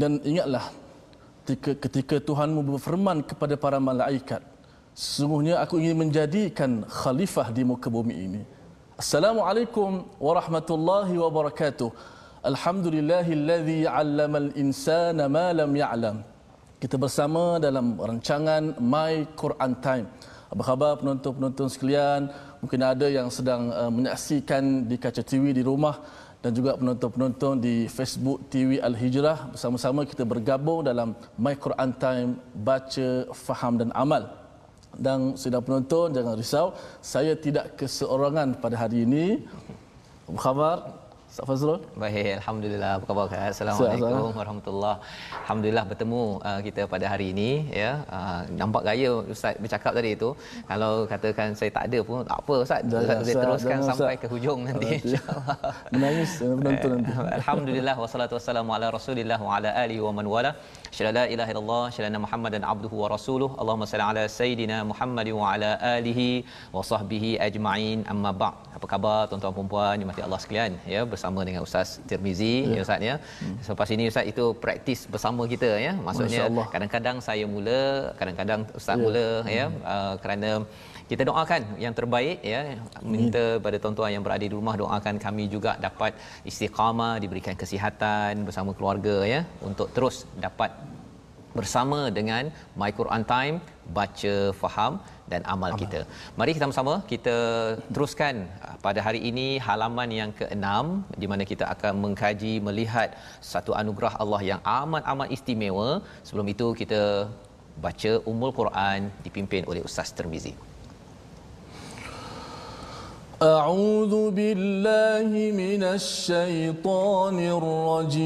Dan ingatlah ketika, ketika Tuhanmu berfirman kepada para malaikat, sesungguhnya aku ingin menjadikan khalifah di muka bumi ini. Assalamualaikum warahmatullahi wabarakatuh. Alhamdulillahillazi 'allamal insana ma lam ya'lam. Kita bersama dalam rancangan My Quran Time. Apa khabar penonton-penonton sekalian? Mungkin ada yang sedang uh, menyaksikan di kaca TV di rumah dan juga penonton-penonton di Facebook TV Al Hijrah bersama-sama kita bergabung dalam My Quran Time baca, faham dan amal. Dan sudah penonton jangan risau, saya tidak keseorangan pada hari ini. Apa khabar? Ustaz Fazrul. Baik, alhamdulillah. Apa khabar? Assalamualaikum warahmatullahi. Alhamdulillah bertemu uh, kita pada hari ini ya. Uh, nampak gaya ustaz bercakap tadi itu. Kalau katakan saya tak ada pun tak apa ustaz. Dah, ustaz boleh teruskan dah, sampai ustaz. ke hujung nanti insya-Allah. Menangis penonton nanti. Alhamdulillah wassalatu wassalamu ala Rasulillah wa ala alihi wa man wala. Syada la ilaha illallah, syada Muhammadan abduhu wa rasuluh. Allahumma salli ala sayidina Muhammad wa ala alihi wa sahbihi ajma'in. Amma ba'. Apa khabar tuan-tuan dan puan-puan, dimati Allah sekalian ya bersama dengan Ustaz Tirmizi ya, ya Ustaz ya. Hmm. Selepas ini Ustaz itu praktis bersama kita ya. Maksudnya kadang-kadang saya mula, kadang-kadang Ustaz ya. mula ya hmm. uh, kerana kita doakan yang terbaik ya minta pada tuan-tuan yang berada di rumah doakan kami juga dapat istiqamah diberikan kesihatan bersama keluarga ya untuk terus dapat bersama dengan My Quran Time baca faham dan amal, amal. kita. Mari kita sama-sama kita teruskan uh, pada hari ini halaman yang ke-6 di mana kita akan mengkaji melihat satu anugerah Allah yang amat-amat istimewa. Sebelum itu kita baca Ummul Quran dipimpin oleh Ustaz Termizi. أعوذ بالله من الشيطان الرجيم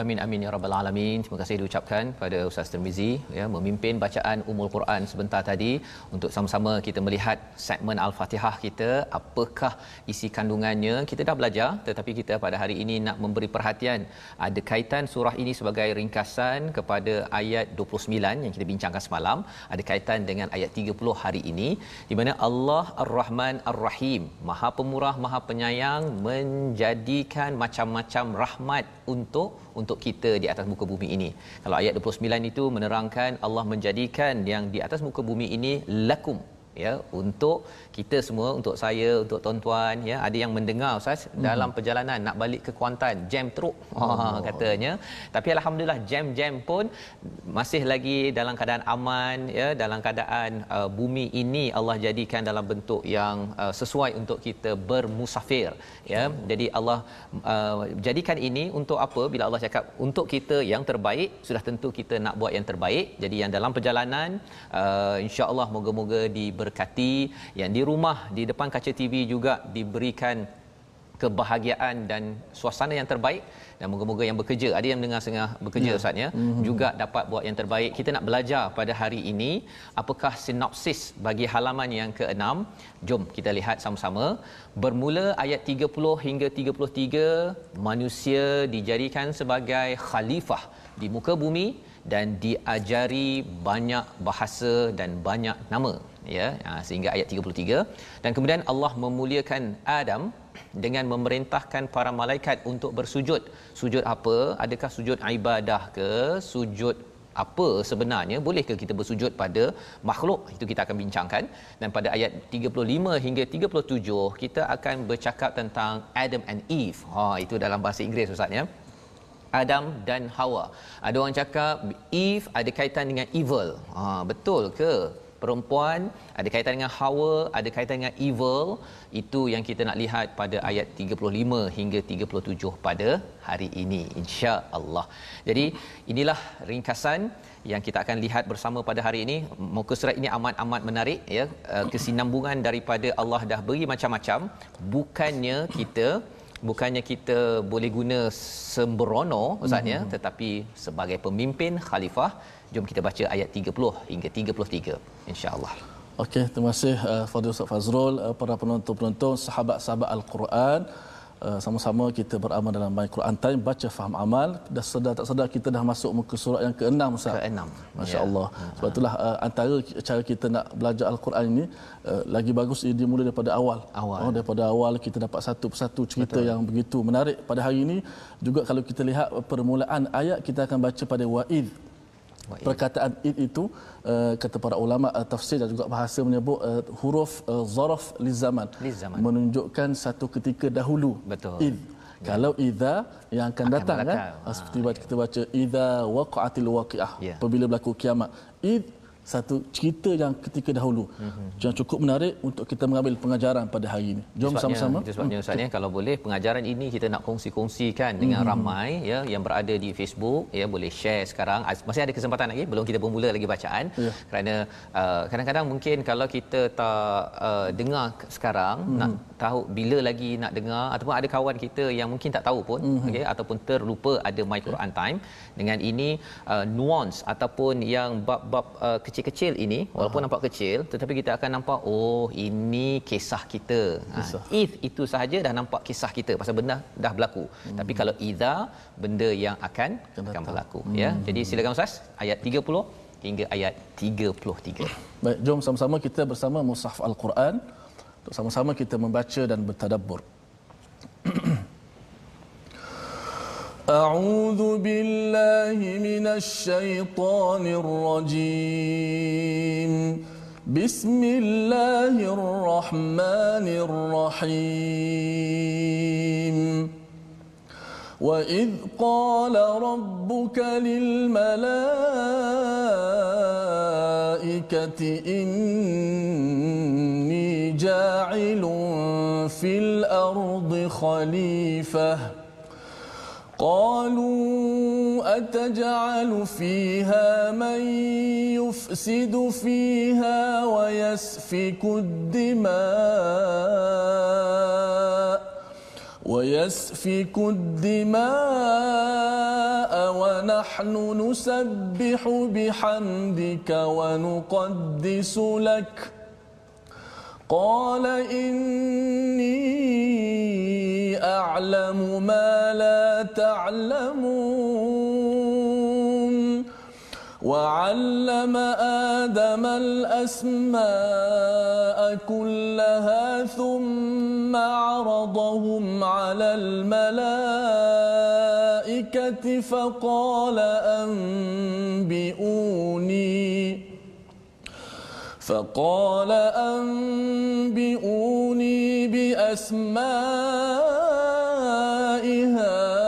Amin amin ya rabbal alamin. Terima kasih diucapkan pada Ustaz Termizi ya memimpin bacaan Ummul Quran sebentar tadi untuk sama-sama kita melihat segmen Al-Fatihah kita apakah isi kandungannya. Kita dah belajar tetapi kita pada hari ini nak memberi perhatian ada kaitan surah ini sebagai ringkasan kepada ayat 29 yang kita bincangkan semalam, ada kaitan dengan ayat 30 hari ini di mana Allah Ar-Rahman Ar-Rahim, Maha Pemurah, Maha Penyayang menjadikan macam-macam rahmat untuk untuk kita di atas muka bumi ini. Kalau ayat 29 itu menerangkan Allah menjadikan yang di atas muka bumi ini lakum ya untuk kita semua untuk saya untuk tuan-tuan ya ada yang mendengar ustaz hmm. dalam perjalanan nak balik ke Kuantan jam teruk oh. katanya tapi alhamdulillah jam-jam pun masih lagi dalam keadaan aman ya dalam keadaan uh, bumi ini Allah jadikan dalam bentuk yang uh, sesuai untuk kita bermusafir ya hmm. jadi Allah uh, jadikan ini untuk apa bila Allah cakap untuk kita yang terbaik sudah tentu kita nak buat yang terbaik jadi yang dalam perjalanan uh, insya-Allah moga-moga diberkati yang di rumah di depan kaca TV juga diberikan kebahagiaan dan suasana yang terbaik. Dan moga-moga yang bekerja ada yang dengar setengah bekerja ustaz ya mm-hmm. juga dapat buat yang terbaik. Kita nak belajar pada hari ini apakah sinopsis bagi halaman yang ke-6 jom kita lihat sama-sama. Bermula ayat 30 hingga 33 manusia dijadikan sebagai khalifah di muka bumi dan diajari banyak bahasa dan banyak nama ya. Ha, sehingga ayat 33 dan kemudian Allah memuliakan Adam dengan memerintahkan para malaikat untuk bersujud. Sujud apa? Adakah sujud ibadah ke? Sujud apa sebenarnya? Bolehkah kita bersujud pada makhluk? Itu kita akan bincangkan. Dan pada ayat 35 hingga 37 kita akan bercakap tentang Adam and Eve. Ha itu dalam bahasa Inggeris ustaz ya Adam dan Hawa. Ada orang cakap Eve ada kaitan dengan evil. Ha betul ke? Perempuan ada kaitan dengan hawa ada kaitan dengan evil. Itu yang kita nak lihat pada ayat 35 hingga 37 pada hari ini insya-Allah. Jadi inilah ringkasan yang kita akan lihat bersama pada hari ini. Muka surat ini amat-amat menarik ya. Eh, kesinambungan daripada Allah dah beri macam-macam. Bukannya kita bukannya kita boleh guna sembrono ustaz ya hmm. tetapi sebagai pemimpin khalifah Jom kita baca ayat 30 hingga 33 insya-Allah. Okey, terima kasih uh, Fadil Ustaz Fazrul, uh, para penonton-penonton, sahabat-sahabat Al-Quran. Uh, sama-sama kita beramal dalam My Quran Time baca faham amal dah sedar tak sedar kita dah masuk muka surat yang ke-6 Ustaz. Ke-6. Masya-Allah. Ya. Sebab itulah uh, antara cara kita nak belajar Al-Quran ini uh, lagi bagus ia dimulai daripada awal. awal. Oh daripada awal kita dapat satu persatu cerita Betul. yang begitu menarik pada hari ini juga kalau kita lihat permulaan ayat kita akan baca pada wa'id perkataan id itu uh, kata para ulama uh, tafsir dan juga bahasa menyebut uh, huruf uh, zaraf li zaman. Menunjukkan satu ketika dahulu. Betul. Id. Ya. kalau idza yang akan, akan datang kan? ha, seperti ha, kita baca idza waqa'atil waqiah. Ya. apabila berlaku kiamat. Id satu cerita yang ketika dahulu mm-hmm. yang cukup menarik untuk kita mengambil pengajaran pada hari ini. Jom sebabnya, sama-sama. Itu sebabnya Ustaz ya kalau boleh pengajaran ini kita nak kongsi-kongsikan dengan mm-hmm. ramai ya yang berada di Facebook ya boleh share sekarang masih ada kesempatan lagi belum kita bermula lagi bacaan yeah. kerana uh, kadang-kadang mungkin kalau kita tak uh, dengar sekarang mm-hmm. nak tahu bila lagi nak dengar ataupun ada kawan kita yang mungkin tak tahu pun mm-hmm. okey ataupun terlupa ada my Quran time dengan ini uh, nuance ataupun yang bab-bab uh, kecil-kecil ini walaupun Aha. nampak kecil tetapi kita akan nampak oh ini kisah kita. Ha, kisah. Ha, if itu sahaja dah nampak kisah kita pasal benda dah berlaku. Hmm. Tapi kalau idza benda yang akan Kenapa? akan berlaku ya. hmm. ya. Jadi silakan Ustaz ayat 30 hingga ayat 33. Baik, jom sama-sama kita bersama Mushaf Al-Quran untuk sama-sama kita membaca dan bertadabbur. أعوذ بالله من الشيطان الرجيم بسم الله الرحمن الرحيم وإذ قال ربك للملائكة إني جاعل في الأرض خليفةً قالوا أتجعل فيها من يفسد فيها ويسفك الدماء ويسفك الدماء ونحن نسبح بحمدك ونقدس لك. قال إني أعلم ما لا تعلمون. وعلم آدم الأسماء كلها ثم عرضهم على الملائكة فقال أنبئوني. فقال أنبئوني بأسماء هؤلاء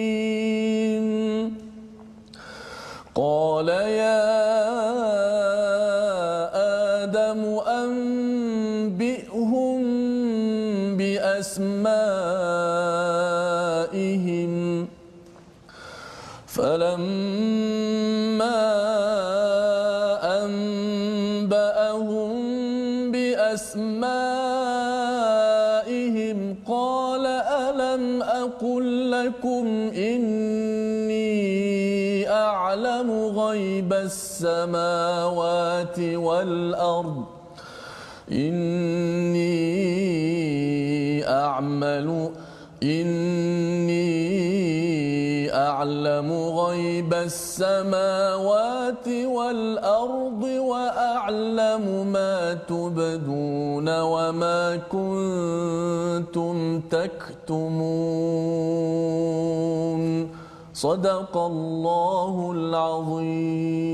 غيب السماوات والأرض. إني أعمل إني أعلم غيب السماوات والأرض وأعلم ما تبدون وما كنتم تكتمون. صدق الله العظيم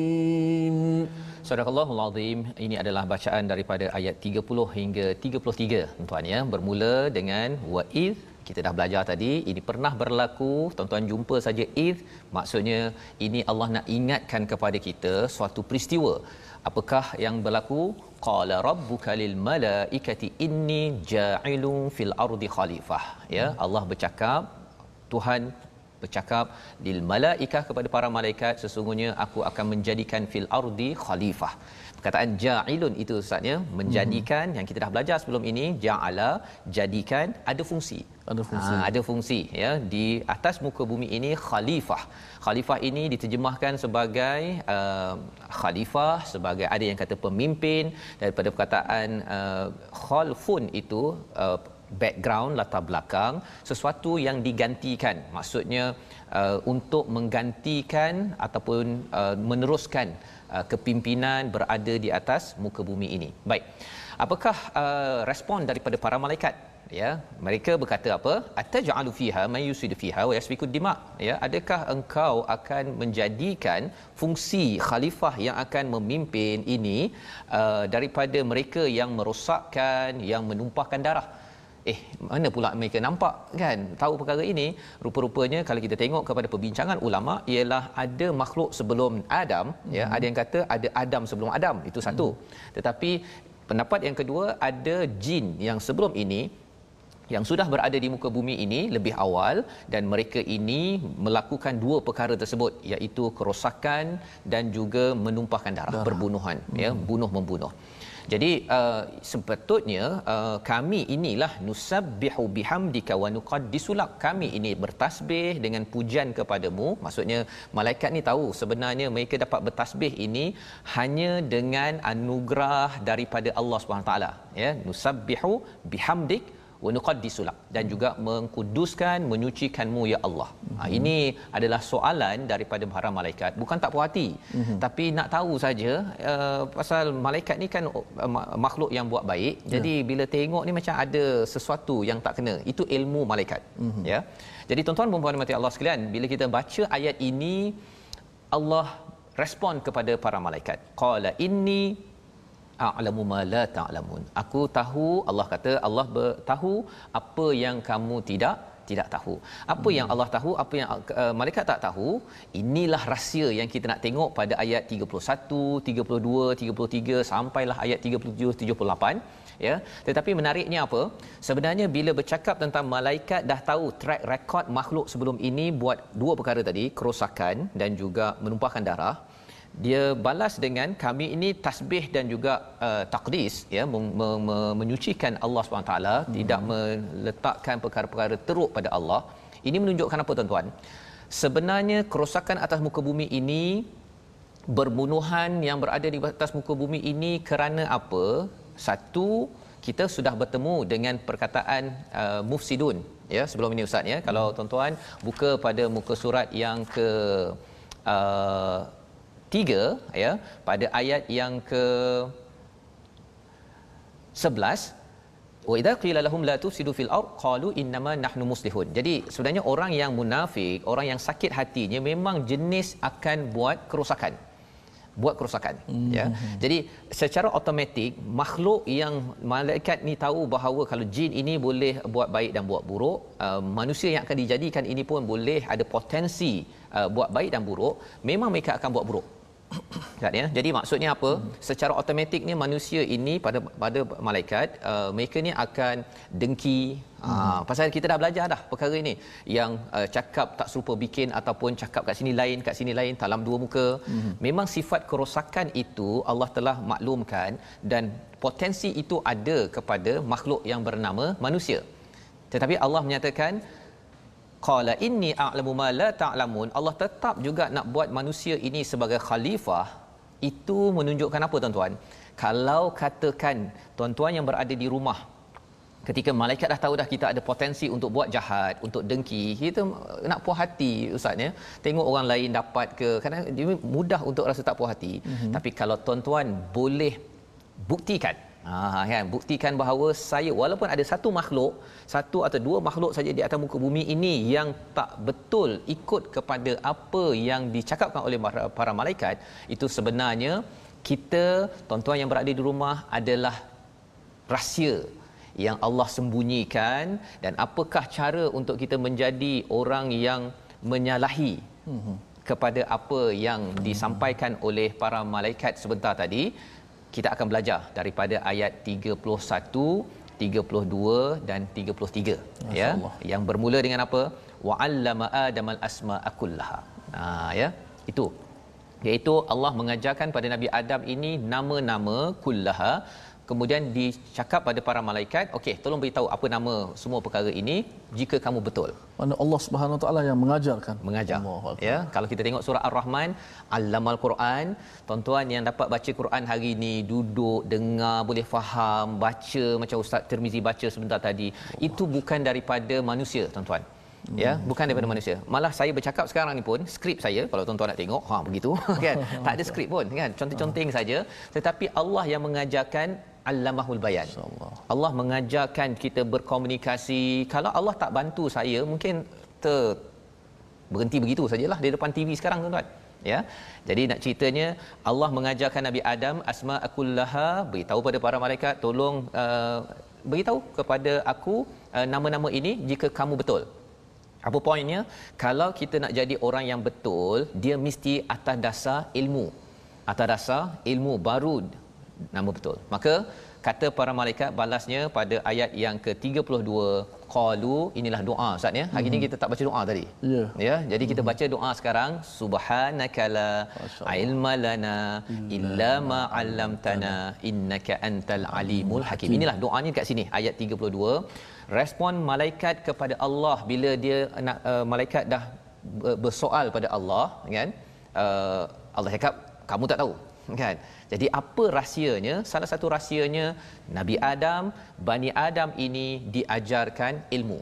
Surah al ini adalah bacaan daripada ayat 30 hingga 33 tuan ya. Bermula dengan wa id. Kita dah belajar tadi ini pernah berlaku. Tuan-tuan jumpa saja id. Maksudnya ini Allah nak ingatkan kepada kita suatu peristiwa. Apakah yang berlaku? Qala rabbuka lil malaikati inni ja'ilun fil ardi khalifah. Ya Allah bercakap Tuhan bercakap lil malaikah kepada para malaikat sesungguhnya aku akan menjadikan fil ardi khalifah. Perkataan ja'ilun itu ustaznya menjadikan hmm. yang kita dah belajar sebelum ini ja'ala jadikan ada fungsi. Ada fungsi. Ha, ada fungsi ya di atas muka bumi ini khalifah. Khalifah ini diterjemahkan sebagai uh, khalifah sebagai ada yang kata pemimpin daripada perkataan uh, khalfun itu uh, background latar belakang sesuatu yang digantikan. Maksudnya uh, untuk menggantikan ataupun uh, meneruskan uh, kepimpinan berada di atas muka bumi ini. Baik. Apakah uh, respon daripada para malaikat? Ya mereka berkata apa? Ataj'alu fiha may yusid fiha wa yasfiku dima. Ya adakah engkau akan menjadikan fungsi khalifah yang akan memimpin ini uh, daripada mereka yang merosakkan yang menumpahkan darah eh mana pula mereka nampak kan tahu perkara ini rupa-rupanya kalau kita tengok kepada perbincangan ulama ialah ada makhluk sebelum Adam ya, hmm. ya ada yang kata ada Adam sebelum Adam itu satu hmm. tetapi pendapat yang kedua ada jin yang sebelum ini yang sudah berada di muka bumi ini lebih awal dan mereka ini melakukan dua perkara tersebut iaitu kerosakan dan juga menumpahkan darah, darah. perbunuhan ya, hmm. ya bunuh membunuh jadi uh, sepatutnya uh, kami inilah nusabbihu bihamdika wa nuqaddisulak. Kami ini bertasbih dengan pujian kepadamu. Maksudnya malaikat ni tahu sebenarnya mereka dapat bertasbih ini hanya dengan anugerah daripada Allah Subhanahu taala ya nusabbihu bihamdik wa nuqaddisulak dan juga mengkuduskan menyucikanmu ya Allah. Mm-hmm. Ha, ini adalah soalan daripada para malaikat bukan tak puas hati mm-hmm. tapi nak tahu saja uh, pasal malaikat ni kan uh, makhluk yang buat baik. Yeah. Jadi bila tengok ni macam ada sesuatu yang tak kena. Itu ilmu malaikat. Mm-hmm. Ya. Jadi tuan-tuan dan puan-puan Allah sekalian, bila kita baca ayat ini Allah respon kepada para malaikat. Qala inni a'lamu ma la ta'lamun. Aku tahu Allah kata Allah tahu apa yang kamu tidak tidak tahu. Apa hmm. yang Allah tahu, apa yang uh, malaikat tak tahu, inilah rahsia yang kita nak tengok pada ayat 31, 32, 33 sampailah ayat 37 78 ya. Tetapi menariknya apa? Sebenarnya bila bercakap tentang malaikat dah tahu track record makhluk sebelum ini buat dua perkara tadi, kerosakan dan juga menumpahkan darah dia balas dengan kami ini tasbih dan juga uh, takdis ya me- me- menyucikan Allah SWT hmm. tidak meletakkan perkara-perkara teruk pada Allah. Ini menunjukkan apa tuan-tuan? Sebenarnya kerosakan atas muka bumi ini berbunuhan yang berada di atas muka bumi ini kerana apa? Satu kita sudah bertemu dengan perkataan uh, mufsidun ya sebelum ini ustaz ya. Kalau tuan-tuan buka pada muka surat yang ke uh, tiga ya pada ayat yang ke 11 wa idza qila lahum la tufsidu fil ard qalu innama nahnu muslihun. Jadi sebenarnya orang yang munafik orang yang sakit hatinya memang jenis akan buat kerosakan. Buat kerosakan mm-hmm. ya jadi secara automatik makhluk yang malaikat ni tahu bahawa kalau jin ini boleh buat baik dan buat buruk uh, manusia yang akan dijadikan ini pun boleh ada potensi uh, buat baik dan buruk memang mereka akan buat buruk kan ya jadi maksudnya apa hmm. secara automatik ni manusia ini pada pada malaikat uh, mereka ni akan dengki hmm. uh, pasal kita dah belajar dah perkara ini yang uh, cakap tak serupa bikin ataupun cakap kat sini lain kat sini lain dalam dua muka hmm. memang sifat kerosakan itu Allah telah maklumkan dan potensi itu ada kepada makhluk yang bernama manusia tetapi Allah menyatakan qala inni a'lamu ma la ta'lamun. Allah tetap juga nak buat manusia ini sebagai khalifah. Itu menunjukkan apa tuan-tuan? Kalau katakan tuan-tuan yang berada di rumah ketika malaikat dah tahu dah kita ada potensi untuk buat jahat untuk dengki kita nak puas hati ustaz ya. Tengok orang lain dapat ke kadang dia mudah untuk rasa tak puas hati. Mm-hmm. tapi kalau tuan-tuan boleh buktikan Ha kan buktikan bahawa saya walaupun ada satu makhluk, satu atau dua makhluk saja di atas muka bumi ini yang tak betul ikut kepada apa yang dicakapkan oleh para malaikat, itu sebenarnya kita tuan-tuan yang berada di rumah adalah rahsia yang Allah sembunyikan dan apakah cara untuk kita menjadi orang yang menyalahi mhm. kepada apa yang disampaikan oleh para malaikat sebentar tadi kita akan belajar daripada ayat 31 32 dan 33 ya yang bermula dengan apa? Wa'allama adamal asma'a kullaha ha ya. Itu. Iaitu Allah mengajarkan pada Nabi Adam ini nama-nama kullaha kemudian dicakap pada para malaikat okey tolong beritahu apa nama semua perkara ini jika kamu betul. Mana Allah Subhanahu taala yang mengajarkan. Mengajar. Ya kalau kita tengok surah ar-rahman allamal quran tuan-tuan yang dapat baca Quran hari ini duduk dengar boleh faham baca macam ustaz Tirmizi baca sebentar tadi Allah. itu bukan daripada manusia tuan-tuan. Ya bukan daripada manusia. Malah saya bercakap sekarang ni pun skrip saya kalau tuan-tuan nak tengok ha begitu kan? Tak ada skrip pun kan? Contoh-contoh saja. Tetapi Allah yang mengajarkan allamahul bayan. Allah mengajarkan kita berkomunikasi. Kalau Allah tak bantu saya mungkin ter berhenti begitu sajalah di depan TV sekarang tuan-tuan. Ya? Jadi nak ceritanya Allah mengajarkan Nabi Adam asma akullaha beritahu pada para malaikat tolong uh, beritahu kepada aku uh, nama-nama ini jika kamu betul. Apa poinnya? Kalau kita nak jadi orang yang betul, dia mesti atas dasar ilmu. Atas dasar ilmu baru nama betul. Maka kata para malaikat balasnya pada ayat yang ke-32 qalu inilah doa Ustaz ya. Hari mm-hmm. ni kita tak baca doa tadi. Ya. Yeah. Ya, jadi kita mm-hmm. baca doa sekarang subhanakala ilma lana illa ma 'allamtana innaka antal alimul hakim. Inilah doanya dekat sini ayat 32 respon malaikat kepada Allah bila dia nak uh, malaikat dah bersoal pada Allah kan uh, Allah cakap kamu tak tahu kan jadi apa rahsianya salah satu rahsianya Nabi Adam Bani Adam ini diajarkan ilmu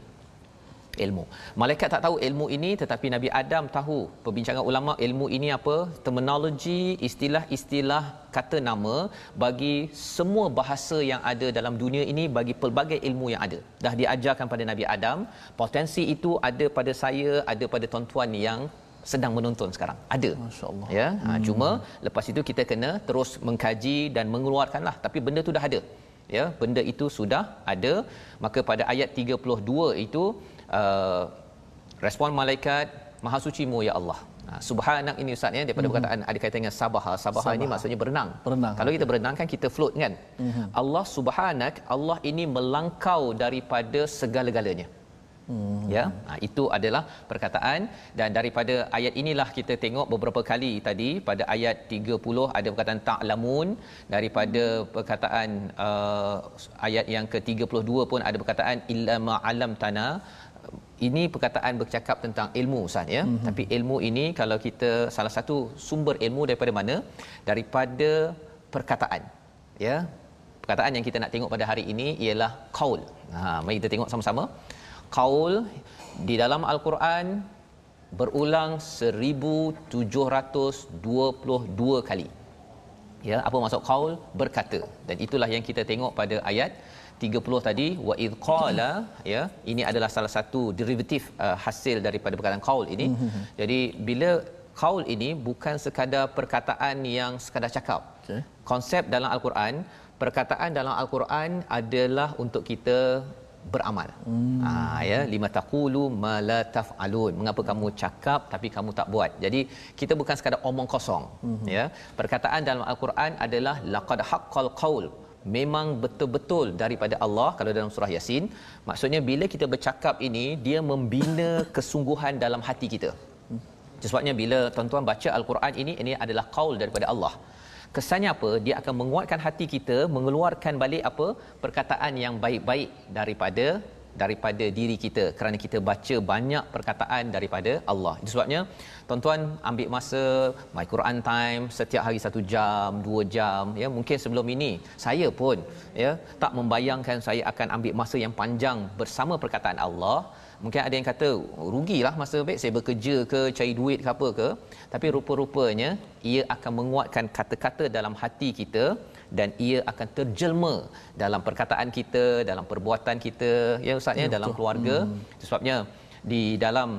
ilmu. Malaikat tak tahu ilmu ini tetapi Nabi Adam tahu. Perbincangan ulama ilmu ini apa? Terminologi, istilah-istilah kata nama bagi semua bahasa yang ada dalam dunia ini bagi pelbagai ilmu yang ada. Dah diajarkan pada Nabi Adam, potensi itu ada pada saya, ada pada tuan-tuan yang sedang menonton sekarang. Ada. Masya-Allah. Ya. Ha, hmm. cuma lepas itu kita kena terus mengkaji dan mengeluarkanlah tapi benda itu dah ada. Ya, benda itu sudah ada. Maka pada ayat 32 itu uh, respon malaikat maha suci mu ya Allah Ha, subhanak ini ustaz ya daripada mm-hmm. perkataan ada kaitan dengan sabaha. sabaha ini maksudnya berenang. berenang. Kalau kita berenang kan kita float kan. Mm-hmm. Allah subhanak Allah ini melangkau daripada segala-galanya. Hmm. Ya, ha, itu adalah perkataan dan daripada ayat inilah kita tengok beberapa kali tadi pada ayat 30 ada perkataan ta'lamun daripada perkataan uh, ayat yang ke-32 pun ada perkataan illa ma'alam tanah ini perkataan bercakap tentang ilmu Ustaz ya. Mm-hmm. Tapi ilmu ini kalau kita salah satu sumber ilmu daripada mana? Daripada perkataan. Ya. Perkataan yang kita nak tengok pada hari ini ialah qaul. Ha, mari kita tengok sama-sama. Qaul di dalam al-Quran berulang 1722 kali. Ya, apa maksud qaul? Berkata. Dan itulah yang kita tengok pada ayat 30 tadi wa id qala ya ini adalah salah satu derivatif uh, hasil daripada perkataan qaul ini mm-hmm. jadi bila qaul ini bukan sekadar perkataan yang sekadar cakap okay. konsep dalam al-Quran perkataan dalam al-Quran adalah untuk kita beramal. Hmm. Ha, ya, lima taqulu ma la taf'alun. Mengapa kamu cakap tapi kamu tak buat? Jadi kita bukan sekadar omong kosong. Hmm. Ya. Perkataan dalam al-Quran adalah laqad haqqal qaul memang betul-betul daripada Allah kalau dalam surah Yasin maksudnya bila kita bercakap ini dia membina kesungguhan dalam hati kita sebabnya bila tuan-tuan baca al-Quran ini ini adalah qaul daripada Allah kesannya apa? Dia akan menguatkan hati kita mengeluarkan balik apa? Perkataan yang baik-baik daripada daripada diri kita. Kerana kita baca banyak perkataan daripada Allah. Itu sebabnya tuan-tuan ambil masa my Quran time setiap hari satu jam, dua jam ya mungkin sebelum ini saya pun ya tak membayangkan saya akan ambil masa yang panjang bersama perkataan Allah mungkin ada yang kata rugilah masa baik saya bekerja ke cari duit ke apa ke. Tapi rupa-rupanya ia akan menguatkan kata-kata dalam hati kita dan ia akan terjelma dalam perkataan kita dalam perbuatan kita ya ustaz ya, ya dalam keluarga. Hmm. sebabnya di dalam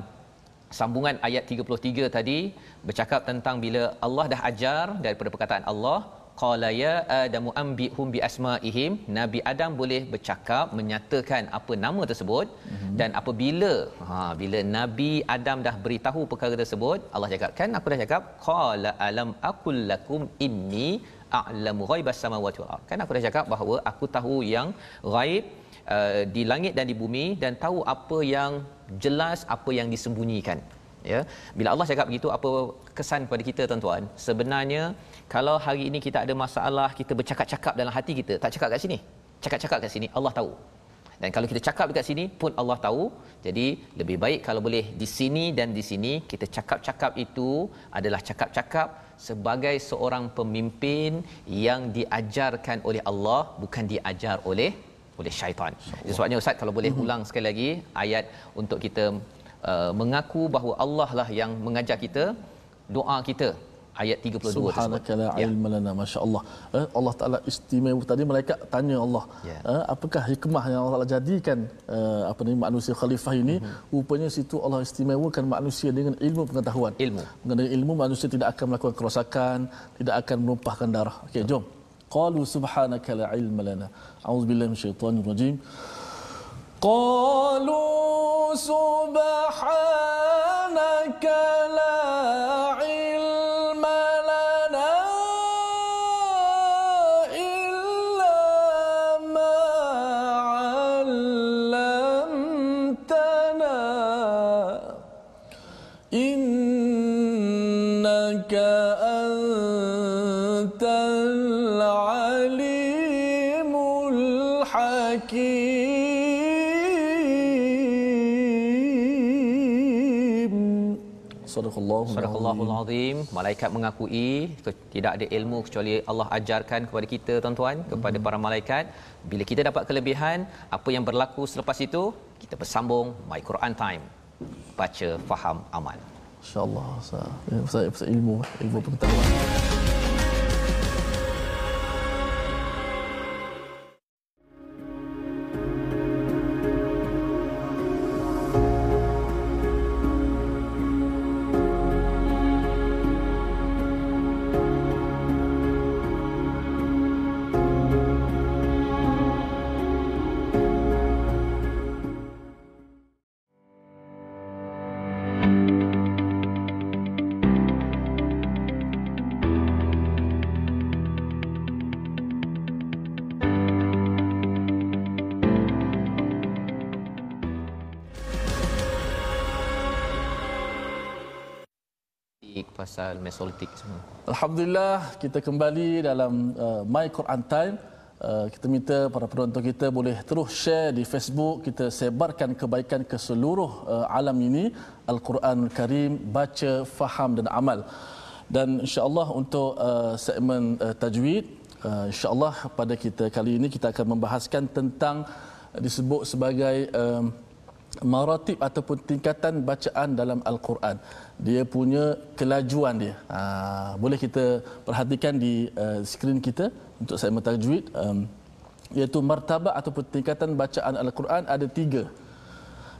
sambungan ayat 33 tadi bercakap tentang bila Allah dah ajar daripada perkataan Allah qala ya adamu ambihum bi asmaihim. Nabi adam boleh bercakap menyatakan apa nama tersebut. Mm-hmm. dan apabila ha bila nabi adam dah beritahu perkara tersebut Allah cakap kan aku dah cakap qala alam akul lakum inni a'lamu ghaibas samawati wal ard. Kan aku dah cakap bahawa aku tahu yang ghaib uh, di langit dan di bumi dan tahu apa yang jelas apa yang disembunyikan ya. Bila Allah cakap begitu apa kesan kepada kita tuan-tuan? Sebenarnya kalau hari ini kita ada masalah kita bercakap-cakap dalam hati kita tak cakap kat sini. Cakap-cakap kat sini Allah tahu. Dan kalau kita cakap dekat sini pun Allah tahu. Jadi lebih baik kalau boleh di sini dan di sini kita cakap-cakap itu adalah cakap-cakap sebagai seorang pemimpin yang diajarkan oleh Allah bukan diajar oleh oleh syaitan. Sebabnya ustaz kalau boleh mm-hmm. ulang sekali lagi ayat untuk kita uh, mengaku bahawa Allah lah yang mengajar kita doa kita ayat 32 Subhanaka la ya. ilma lana masya-Allah. Eh, Allah Taala istimewa tadi malaikat tanya Allah, ya. eh, apakah hikmah yang Allah Taala jadikan eh, apa ni manusia khalifah ini? Mm-hmm. Rupanya situ Allah istimewakan manusia dengan ilmu pengetahuan. Ilmu. Mengenai ilmu manusia tidak akan melakukan kerosakan, tidak akan menumpahkan darah. Okey, jom. Qalu subhanaka la ilma lana. A'udzubillahi minasyaitonir rajim. Qalu subhanaka la Sadaqallahul azim. Malaikat mengakui tidak ada ilmu kecuali Allah ajarkan kepada kita tuan-tuan, kepada para malaikat. Bila kita dapat kelebihan, apa yang berlaku selepas itu, kita bersambung My Quran Time. Baca, faham, amal. Insya-Allah. Saya ilmu, ilmu pengetahuan. Mesolitik semua. Alhamdulillah kita kembali dalam uh, My Quran Time. Uh, kita minta para penonton kita boleh terus share di Facebook kita sebarkan kebaikan ke seluruh uh, alam ini Al-Quran Karim baca faham dan amal. Dan insya-Allah untuk uh, segmen uh, tajwid uh, insya-Allah pada kita kali ini kita akan membahaskan tentang uh, disebut sebagai uh, maratib ataupun tingkatan bacaan dalam Al-Quran. Dia punya kelajuan dia. Ha, boleh kita perhatikan di uh, skrin kita untuk saya mentajwid. Um, iaitu martabat ataupun tingkatan bacaan Al-Quran ada tiga.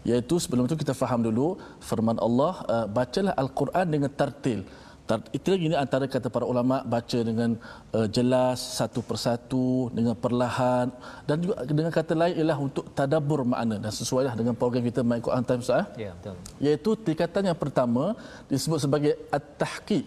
Iaitu sebelum itu kita faham dulu firman Allah, uh, bacalah Al-Quran dengan tartil itu lagi ini antara kata para ulama baca dengan uh, jelas satu persatu dengan perlahan dan juga dengan kata lain ialah untuk tadabbur makna dan sesuailah dengan program kita My Quran Time sah. Ya betul. Iaitu tingkatan yang pertama disebut sebagai at-tahqiq.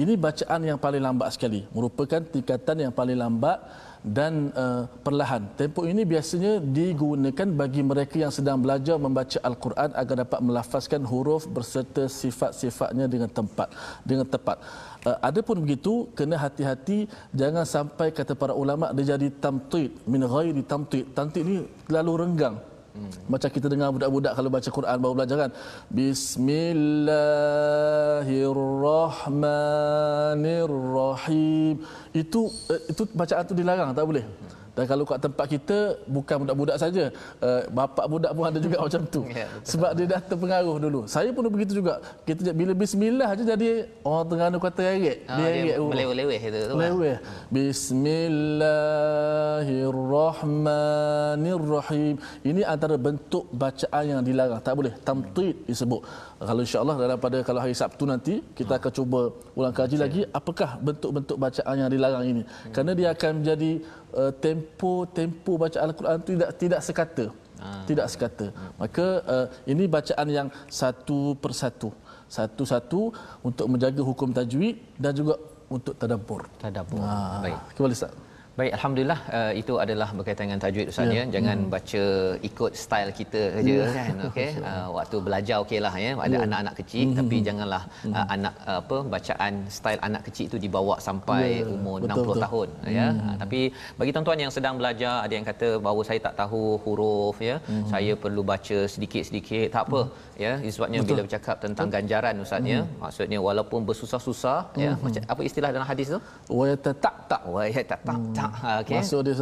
Ini bacaan yang paling lambat sekali merupakan tingkatan yang paling lambat dan uh, perlahan. Tempoh ini biasanya digunakan bagi mereka yang sedang belajar membaca Al-Quran agar dapat melafazkan huruf berserta sifat-sifatnya dengan tempat, dengan tepat. Uh, adapun begitu, kena hati-hati jangan sampai kata para ulama dia jadi tamtid min ghairi tamtid. Tamtid ini terlalu renggang Hmm. Macam kita dengar budak-budak kalau baca Quran baru belajar kan. Bismillahirrahmanirrahim. Itu eh, itu bacaan tu dilarang tak boleh. Hmm. Dan kalau kat tempat kita bukan budak-budak saja, uh, bapak budak pun ada juga macam tu. Ya, Sebab dia dah terpengaruh dulu. Saya pun begitu juga. Kita bila bismillah aja jadi orang Terengganu kata eret. Ah, dia eret. Meleweh-leweh itu. Meleweh. Bismillahirrahmanirrahim. Ini antara bentuk bacaan yang dilarang. Tak boleh. Tamtid disebut. Kalau insya-Allah dalam pada kalau hari Sabtu nanti kita akan cuba ulang kaji lagi apakah bentuk-bentuk bacaan yang dilarang ini. Hmm. Kerana dia akan menjadi uh, tempo tempo baca al-Quran itu tidak tidak sekata. Ha. Tidak sekata. Hmm. Maka uh, ini bacaan yang satu persatu. Satu-satu untuk menjaga hukum tajwid dan juga untuk tadabbur. Tadabbur. Ha. Baik. Kembali Ustaz. Baik, alhamdulillah uh, itu adalah berkaitan dengan tajwid Ustaz ya. Jangan hmm. baca ikut style kita saja ya. kan. Okey. Uh, waktu belajar okeylah ya. Ada ya. anak-anak kecil hmm. tapi janganlah hmm. uh, anak uh, apa bacaan style anak kecil itu dibawa sampai ya. umur betul, 60 betul. tahun ya. hmm. ya. Uh, tapi bagi tuan-tuan yang sedang belajar ada yang kata bahawa saya tak tahu huruf ya. Hmm. Saya perlu baca sedikit-sedikit. Tak apa hmm. Ya. Sebabnya betul. bila bercakap tentang betul. ganjaran Ustaz ya. Hmm. Maksudnya walaupun bersusah-susah ya. hmm. ya macam apa istilah dalam hadis tu? Wa tak tak wa tak tak Ha, okay. Masuk dia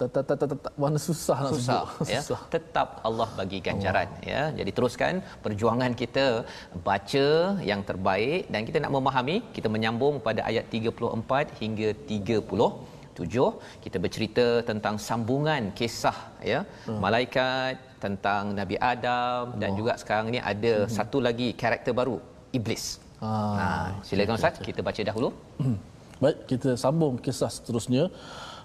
tak mana susah nak susah, ya. susah. Tetap Allah bagi ganjaran Allah. ya. Jadi teruskan perjuangan kita baca yang terbaik dan kita nak memahami kita menyambung pada ayat 34 hingga 37 kita bercerita tentang sambungan kisah ya hmm. malaikat tentang Nabi Adam Allah. dan juga sekarang ni ada hmm. satu lagi karakter baru iblis. Ah, ha, silakan Ustaz kita baca dahulu. Hmm. Baik kita sambung kisah seterusnya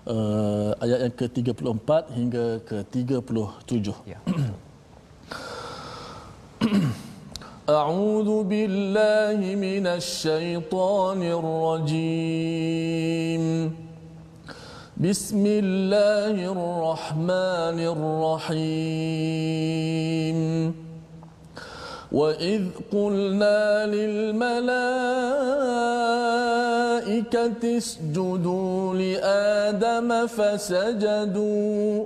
uh, ayat yang ke-34 hingga ke-37. Ya. أعوذ بالله من الشيطان الرجيم بسم الله الرحمن الرحيم. وإذ قلنا للملائكة اسجدوا لآدم فسجدوا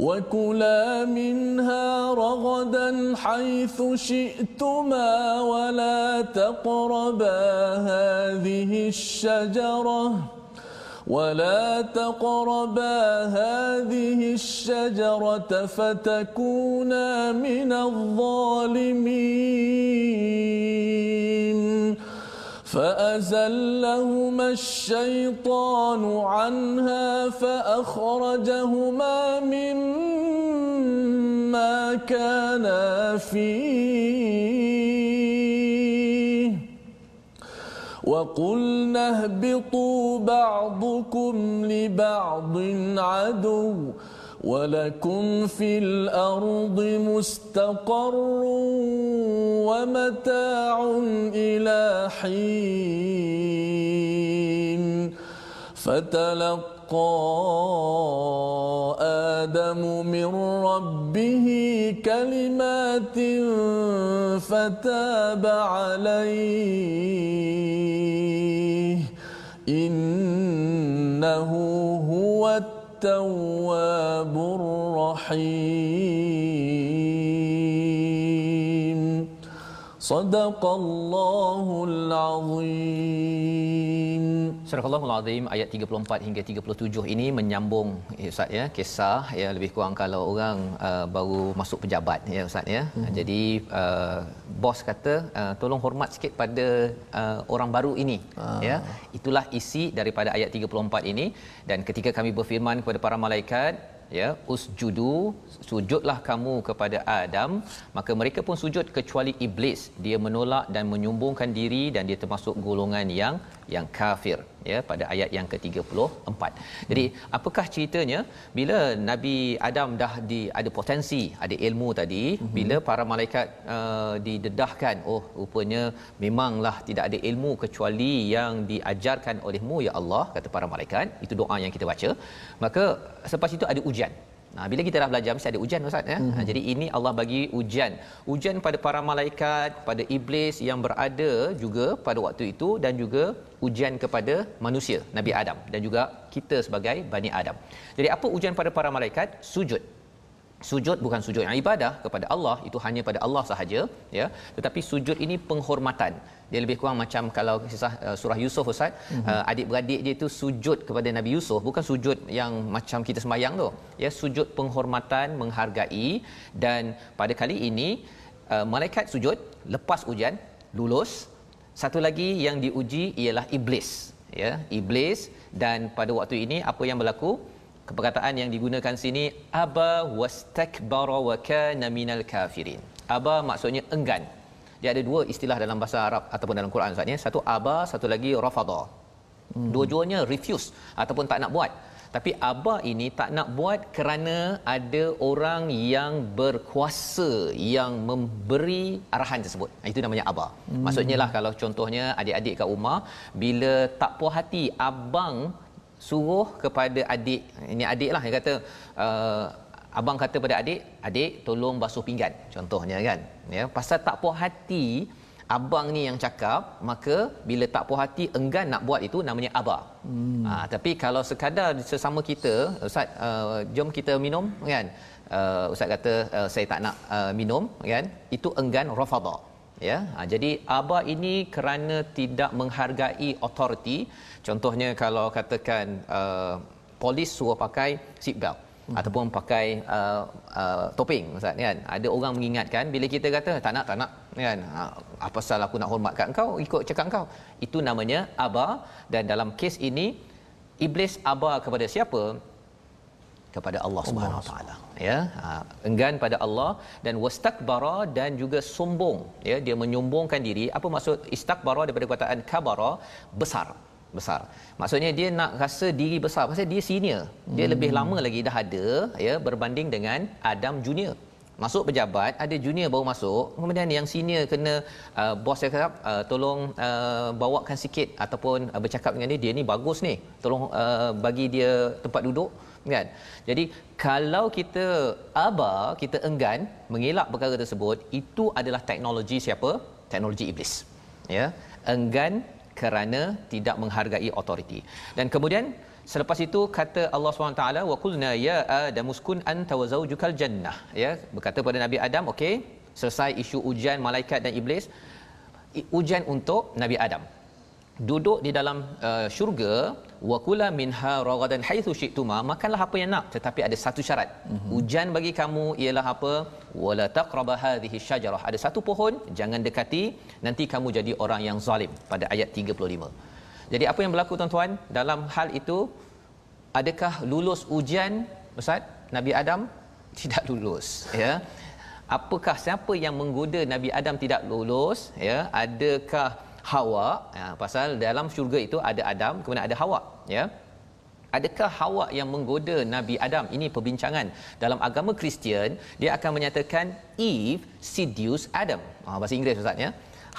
وكلا منها رغدا حيث شئتما ولا تقربا هذه الشجرة ولا تقربا هذه الشجرة فتكونا من الظالمين. فأزلهما الشيطان عنها فأخرجهما مما كانا فيه. وقلنا اهبطوا بعضكم لبعض عدو ولكم في الأرض مستقر ومتاع إلى حين فتلقى آدم من ربه كلمات فتاب عليه إنه هو التواب الرحيم صدق الله العظيم Surah Al-Azim Azim ayat 34 hingga 37 ini menyambung ya Ustaz ya kisah ya lebih kurang kalau orang uh, baru masuk pejabat ya Ustaz ya. Hmm. Jadi uh, bos kata uh, tolong hormat sikit pada uh, orang baru ini ah. ya. Itulah isi daripada ayat 34 ini dan ketika kami berfirman kepada para malaikat ya usjudu sujudlah kamu kepada Adam maka mereka pun sujud kecuali iblis dia menolak dan menyumbungkan diri dan dia termasuk golongan yang yang kafir ya pada ayat yang ke-34. Jadi apakah ceritanya bila Nabi Adam dah di ada potensi, ada ilmu tadi, mm-hmm. bila para malaikat uh, didedahkan, oh rupanya memanglah tidak ada ilmu kecuali yang diajarkan olehmu ya Allah kata para malaikat. Itu doa yang kita baca. Maka selepas itu ada ujian. Nah, bila kita dah belajar mesti ada ujian Ustaz ya. Mm-hmm. jadi ini Allah bagi ujian. Ujian pada para malaikat, pada iblis yang berada juga pada waktu itu dan juga ujian kepada manusia Nabi Adam dan juga kita sebagai Bani Adam. Jadi apa ujian pada para malaikat? Sujud sujud bukan sujud yang ibadah kepada Allah itu hanya pada Allah sahaja ya. Tetapi sujud ini penghormatan. Dia lebih kurang macam kalau kisah uh, surah Yusuf ustaz. Mm-hmm. uh, adik-beradik dia itu sujud kepada Nabi Yusuf bukan sujud yang macam kita sembahyang tu. Ya sujud penghormatan menghargai. Dan pada kali ini uh, malaikat sujud lepas ujian lulus. Satu lagi yang diuji ialah iblis ya. Iblis dan pada waktu ini apa yang berlaku perkataan yang digunakan sini aba wastakbara wa kana minal kafirin. Aba maksudnya enggan. Dia ada dua istilah dalam bahasa Arab ataupun dalam Quran Ustaz ya. Satu aba satu lagi rafada hmm. dua-duanya refuse ataupun tak nak buat. Tapi aba ini tak nak buat kerana ada orang yang berkuasa yang memberi arahan tersebut. Itu namanya aba hmm. maksudnya lah kalau contohnya adik-adik kat rumah bila tak puas hati abang suruh kepada adik. Ini adik lah yang kata uh, abang kata pada adik adik tolong basuh pinggan contohnya kan ya. Pasal tak puas hati abang ni yang cakap maka bila tak puas hati enggan nak buat itu namanya abah. Hmm. ha, tapi kalau sekadar sesama kita ustaz uh, jom kita minum kan? Uh, ustaz kata uh, saya tak nak uh, minum kan? Itu enggan rafadha ya. Ha, jadi abah ini kerana tidak menghargai authority contohnya kalau katakan uh, polis suruh pakai seat belt hmm. ataupun pakai uh, uh, topeng ustaz kan? Ada orang mengingatkan bila kita kata tak nak tak nak kan? Ha, apa salah aku nak hormatkan engkau ikut cakap engkau itu namanya aba dan dalam kes ini iblis aba kepada siapa? Kepada Allah Subhanahu Wa Taala. Ya ha, enggan pada Allah dan wastakbara dan juga sombong. Ya dia menyombongkan diri. Apa maksud istakbara daripada perkataan kabara? Besar besar. Maksudnya dia nak rasa diri besar pasal dia senior. Dia hmm. lebih lama lagi dah ada ya berbanding dengan Adam junior. Masuk pejabat ada junior baru masuk kemudian yang senior kena uh, bos dia kata uh, tolong uh, bawakan sikit ataupun uh, bercakap dengan dia dia ni bagus ni tolong uh, bagi dia tempat duduk kan jadi kalau kita aba kita enggan mengelak perkara tersebut itu adalah teknologi siapa teknologi iblis ya enggan kerana tidak menghargai autoriti. Dan kemudian selepas itu kata Allah SWT wa qulna ya adam uskun anta wa zawjukal jannah. Ya berkata pada Nabi Adam okey selesai isu ujian malaikat dan iblis. Ujian untuk Nabi Adam. Duduk di dalam uh, syurga wa kula minha ragadan haitsu syi'tuma. Makanlah apa yang nak tetapi ada satu syarat. Mm-hmm. hujan bagi kamu ialah apa? Wala taqraba hadhihi syajarah. Ada satu pohon jangan dekati nanti kamu jadi orang yang zalim. Pada ayat 35 jadi apa yang berlaku tuan-tuan? Dalam hal itu adakah lulus ujian ustaz nabi adam? Tidak lulus ya. Apakah siapa yang menggoda nabi adam tidak lulus ya? Adakah Hawa ya, pasal dalam syurga itu ada Adam kemudian ada Hawa ya. Adakah Hawa yang menggoda Nabi Adam? Ini perbincangan. Dalam agama Kristian dia akan menyatakan Eve seduced Adam. Ha, bahasa Inggeris ustaz ya.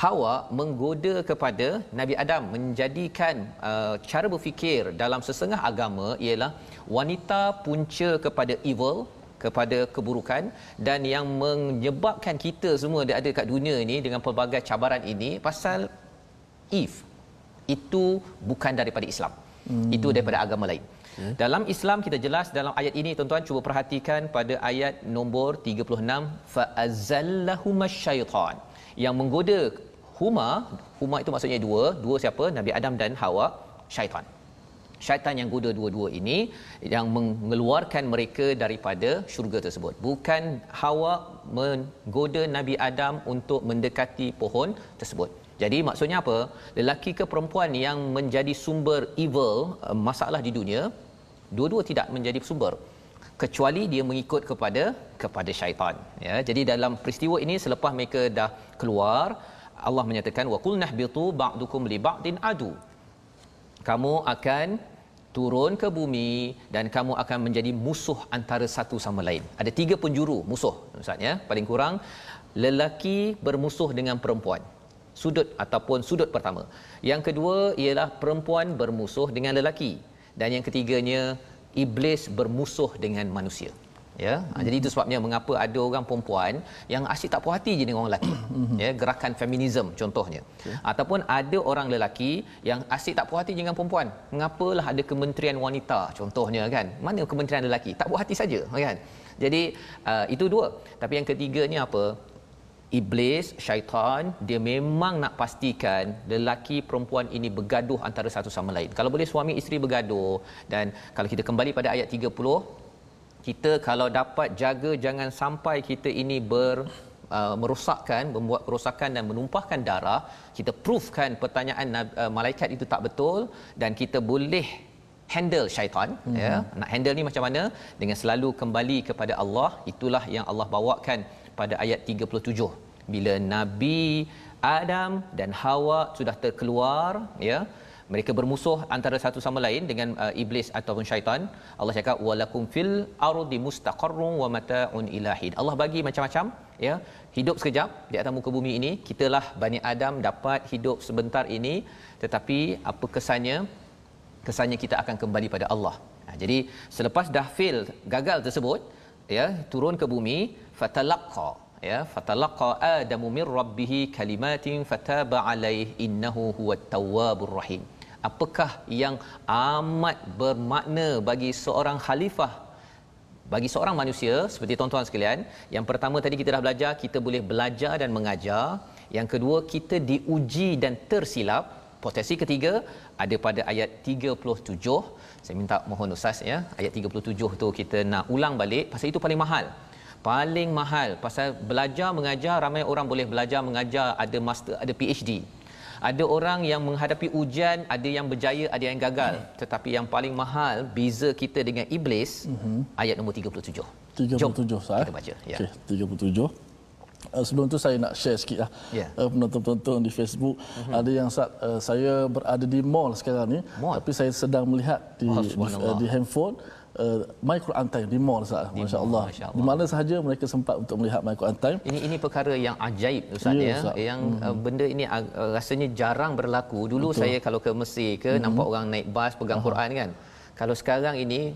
Hawa menggoda kepada Nabi Adam menjadikan uh, cara berfikir dalam sesengah agama ialah wanita punca kepada evil kepada keburukan dan yang menyebabkan kita semua ada kat dunia ini dengan pelbagai cabaran ini pasal if itu bukan daripada Islam. Hmm. Itu daripada agama lain. Hmm. Dalam Islam kita jelas dalam ayat ini tuan-tuan cuba perhatikan pada ayat nombor 36 fa azallahumashaitan yang menggoda huma huma itu maksudnya dua dua siapa Nabi Adam dan Hawa syaitan syaitan yang goda dua-dua ini yang mengeluarkan mereka daripada syurga tersebut bukan Hawa menggoda Nabi Adam untuk mendekati pohon tersebut jadi maksudnya apa? Lelaki ke perempuan yang menjadi sumber evil eh, masalah di dunia, dua-dua tidak menjadi sumber kecuali dia mengikut kepada kepada syaitan ya jadi dalam peristiwa ini selepas mereka dah keluar Allah menyatakan wa qulna bitu ba'dukum li ba'din adu kamu akan turun ke bumi dan kamu akan menjadi musuh antara satu sama lain. Ada tiga penjuru musuh Ustaz ya. Paling kurang lelaki bermusuh dengan perempuan. Sudut ataupun sudut pertama. Yang kedua ialah perempuan bermusuh dengan lelaki. Dan yang ketiganya iblis bermusuh dengan manusia. Ya? Hmm. jadi itu sebabnya mengapa ada orang perempuan yang asyik tak puas hati je dengan orang lelaki. Ya gerakan feminism contohnya. Okay. ataupun ada orang lelaki yang asyik tak puas hati dengan perempuan. Mengapalah ada kementerian wanita contohnya kan? Mana kementerian lelaki? Tak puas hati saja kan? Jadi uh, itu dua. Tapi yang ketiganya apa iblis syaitan dia memang nak pastikan lelaki perempuan ini bergaduh antara satu sama lain. Kalau boleh suami isteri bergaduh dan kalau kita kembali pada ayat 30 kita kalau dapat jaga jangan sampai kita ini ber uh, merosakkan membuat kerosakan dan menumpahkan darah kita proofkan pertanyaan uh, malaikat itu tak betul dan kita boleh handle syaitan mm-hmm. ya nak handle ni macam mana? Dengan selalu kembali kepada Allah itulah yang Allah bawakan pada ayat 37 bila nabi Adam dan Hawa sudah terkeluar ya mereka bermusuh antara satu sama lain dengan uh, iblis ataupun syaitan Allah cakap walakum fil ardi mustaqarrun wa mataun ilahid Allah bagi macam-macam ya hidup sekejap di atas muka bumi ini kitalah bani Adam dapat hidup sebentar ini tetapi apa kesannya? Kesannya kita akan kembali pada Allah. Nah, jadi selepas dah fail gagal tersebut ya turun ke bumi fatalaqa ya fatalaqa adamu mir rabbih kalimatin fataba alaihi innahu huwat tawwabur rahim. Apakah yang amat bermakna bagi seorang khalifah bagi seorang manusia? Seperti tuan-tuan sekalian yang pertama tadi kita dah belajar kita boleh belajar dan mengajar. Yang kedua kita diuji dan tersilap. Potensi ketiga ada pada ayat 37 saya minta mohon ustaz ya ayat 37 tu kita nak ulang balik. Pasal itu paling mahal paling mahal pasal belajar mengajar ramai orang boleh belajar mengajar ada master ada PhD ada orang yang menghadapi ujian ada yang berjaya ada yang gagal hmm. tetapi yang paling mahal beza kita dengan iblis hmm. ayat nombor 37 37 Jom, kita baca ya okay, 37 Uh, sebelum tu saya nak share sikit lah yeah. uh, penonton-penonton di Facebook uh-huh. ada yang saat uh, saya berada di mall sekarang ni mall? tapi saya sedang melihat di, oh, di, uh, di handphone uh, My Quran Time di mall Ustaz. Masya-Allah. Masya di mana sahaja mereka sempat untuk melihat My Quran Time. Ini ini perkara yang ajaib Ustaz ya. ya. Yang mm-hmm. uh, benda ini uh, rasanya jarang berlaku. Dulu Betul. saya kalau ke Mesir ke mm-hmm. nampak orang naik bas pegang uh-huh. Quran kan. Kalau sekarang ini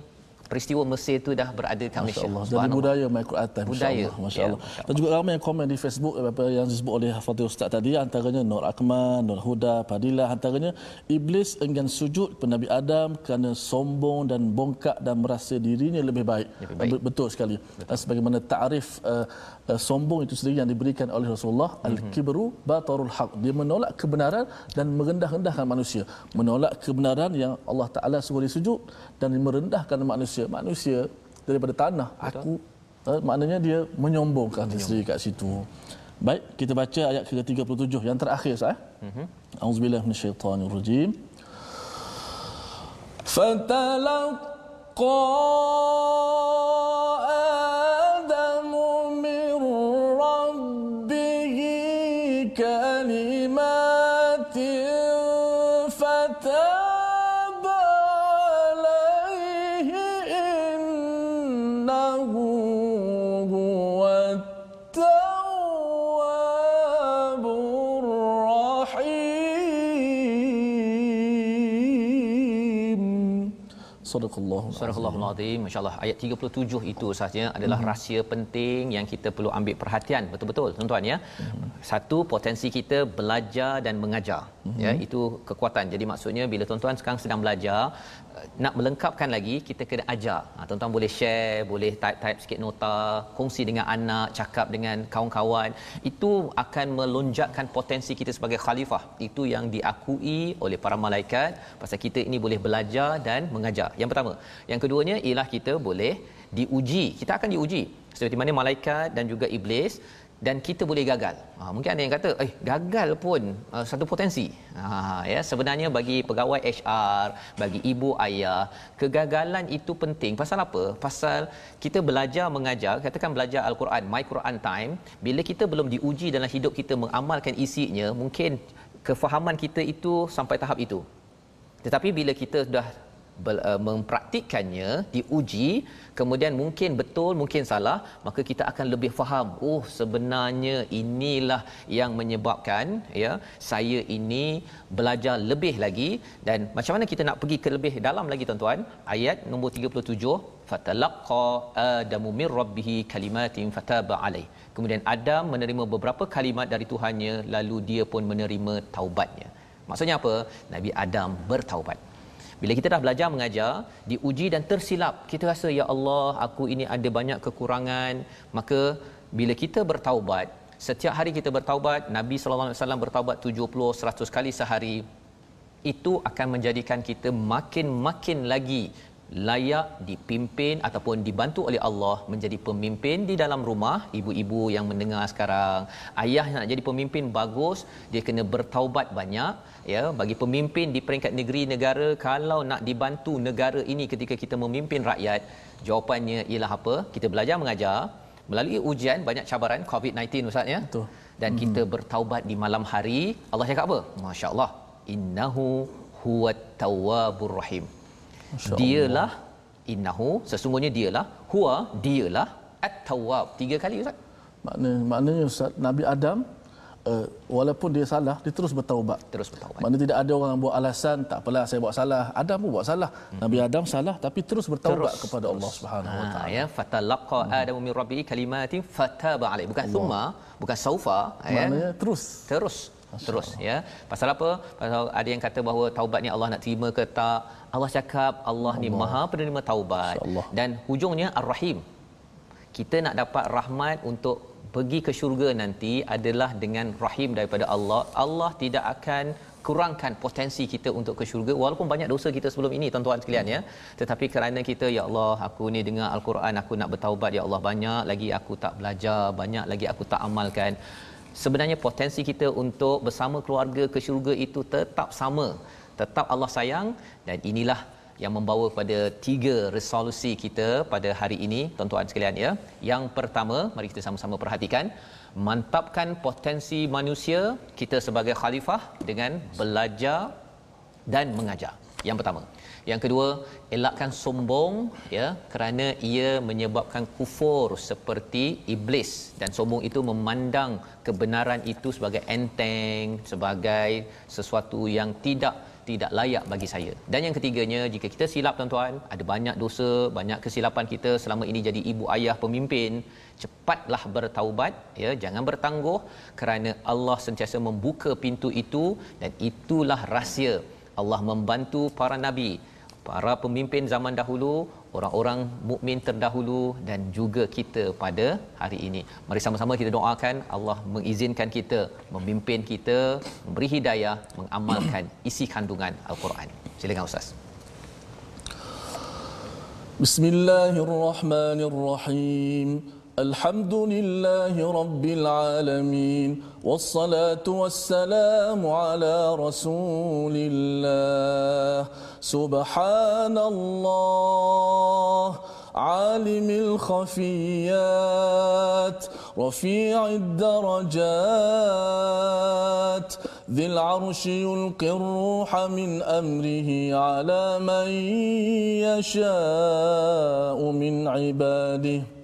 peristiwa Mesir itu dah berada di Malaysia. Allah. Jadi budaya Michael Atam. Budaya. Masya Allah. Ya, Dan juga ramai yang komen di Facebook apa yang disebut oleh Fatih Ustaz tadi antaranya Nur Akman, Nur Huda, Padilla antaranya iblis enggan sujud kepada Nabi Adam kerana sombong dan bongkak dan merasa dirinya lebih baik. Lebih baik. Betul sekali. Betul. Sebagaimana takrif uh, uh, sombong itu sendiri yang diberikan oleh Rasulullah mm-hmm. al-kibru batarul haq. Dia menolak kebenaran dan merendah-rendahkan manusia. Menolak kebenaran yang Allah Taala suruh disujud dan merendahkan manusia manusia daripada tanah Betul. aku uh, maknanya dia menyombongkan Menyombong. sendiri kat situ baik kita baca ayat ke-37 yang terakhir sah mhm auzubillahi minasyaitonirrajim fatalaqa Sadaqallahu Sadaqallahu azim. Masya-Allah ayat 37 itu sahaja adalah hmm. rahsia penting yang kita perlu ambil perhatian betul-betul tuan-tuan ya. Hmm. Satu potensi kita belajar dan mengajar. Hmm. Ya, itu kekuatan. Jadi maksudnya bila tuan-tuan sekarang sedang belajar nak melengkapkan lagi kita kena ajar. Ha, tuan-tuan boleh share, boleh type-type sikit nota, kongsi dengan anak, cakap dengan kawan-kawan. Itu akan melonjakkan potensi kita sebagai khalifah. Itu yang diakui oleh para malaikat pasal kita ini boleh belajar dan mengajar. Yang pertama. Yang keduanya ialah kita boleh diuji. Kita akan diuji. Seperti mana malaikat dan juga iblis dan kita boleh gagal. Ha, mungkin ada yang kata, eh gagal pun uh, satu potensi. Ha, ya sebenarnya bagi pegawai HR, bagi ibu ayah, kegagalan itu penting. Pasal apa? Pasal kita belajar mengajar, katakan belajar Al-Quran, My Quran Time, bila kita belum diuji dalam hidup kita mengamalkan isinya, mungkin kefahaman kita itu sampai tahap itu. tetapi bila kita sudah mempraktikkannya diuji kemudian mungkin betul mungkin salah maka kita akan lebih faham oh sebenarnya inilah yang menyebabkan ya saya ini belajar lebih lagi. Dan macam mana kita nak pergi ke lebih dalam lagi tuan-tuan? Ayat nombor 37 fatalaqa adamu mir rabbih kalimatin fataba alai kemudian Adam menerima beberapa kalimat dari Tuhannya lalu dia pun menerima taubatnya. Maksudnya apa? Nabi Adam bertaubat bila kita dah belajar mengajar, diuji dan tersilap, kita rasa ya Allah, aku ini ada banyak kekurangan, maka bila kita bertaubat, setiap hari kita bertaubat, Nabi sallallahu alaihi wasallam bertaubat 70 100 kali sehari, itu akan menjadikan kita makin-makin lagi layak dipimpin ataupun dibantu oleh Allah menjadi pemimpin di dalam rumah. Ibu-ibu yang mendengar sekarang ayah nak jadi pemimpin bagus dia kena bertaubat banyak ya bagi pemimpin di peringkat negeri negara kalau nak dibantu negara ini ketika kita memimpin rakyat jawapannya ialah apa? Kita belajar mengajar. Melalui ujian banyak cabaran covid-19 ustaz ya? Betul. Dan hmm. kita bertaubat di malam hari. Allah cakap apa? masya-Allah. Innahu huwat tawwabur rahim. Dialah innahu sesungguhnya dialah huwa dialah at-tawwab. Tiga kali ustaz. Makna maknanya ustaz nabi adam uh, walaupun dia salah dia terus bertaubat. Terus bertaubat. Maknanya tidak ada orang buat alasan tak apalah saya buat salah. Adam pun buat salah. Hmm. nabi adam salah tapi terus bertaubat terus, kepada terus. Allah Subhanahu wa taala. ya fatalaqa hmm. adamu min rabbihi kalimatin fataba alaihi bukan Allah. thumma bukan saufa ya. Maknanya terus. Terus. Terus ya. Pasal apa? Pasal ada yang kata bahawa taubat ni Allah nak terima ke tak? Allah cakap Allah, Allah. ni Maha penerima taubat. Dan hujungnya Ar-Rahim. Kita nak dapat rahmat untuk pergi ke syurga nanti adalah dengan rahim daripada Allah. Allah tidak akan kurangkan potensi kita untuk ke syurga walaupun banyak dosa kita sebelum ini tuan-tuan sekalian ya. Tetapi kerana kita ya Allah aku ni dengar al-Quran aku nak bertaubat ya Allah banyak lagi aku tak belajar banyak lagi aku tak amalkan. Sebenarnya potensi kita untuk bersama keluarga ke syurga itu tetap sama. Tetap Allah sayang dan inilah yang membawa pada tiga resolusi kita pada hari ini tuan-tuan sekalian ya. Yang pertama mari kita sama-sama perhatikan mantapkan potensi manusia kita sebagai khalifah dengan belajar dan mengajar. Yang pertama. Yang kedua elakkan sombong ya kerana ia menyebabkan kufur seperti iblis. Dan sombong itu memandang kebenaran itu sebagai enteng sebagai sesuatu yang tidak tidak layak bagi saya. Dan yang ketiganya, jika kita silap tuan-tuan, ada banyak dosa, banyak kesilapan kita selama ini jadi ibu ayah pemimpin, cepatlah bertaubat, ya, jangan bertangguh kerana Allah sentiasa membuka pintu itu dan itulah rahsia. Allah membantu para nabi, para pemimpin zaman dahulu orang-orang mukmin terdahulu dan juga kita pada hari ini. Mari sama-sama kita doakan Allah mengizinkan kita memimpin kita, memberi hidayah, mengamalkan isi kandungan Al-Quran. Silakan Ustaz. Bismillahirrahmanirrahim. الحمد لله رب العالمين والصلاة والسلام على رسول الله. سبحان الله عالم الخفيات رفيع الدرجات. ذي العرش يلقي الروح من أمره على من يشاء من عباده.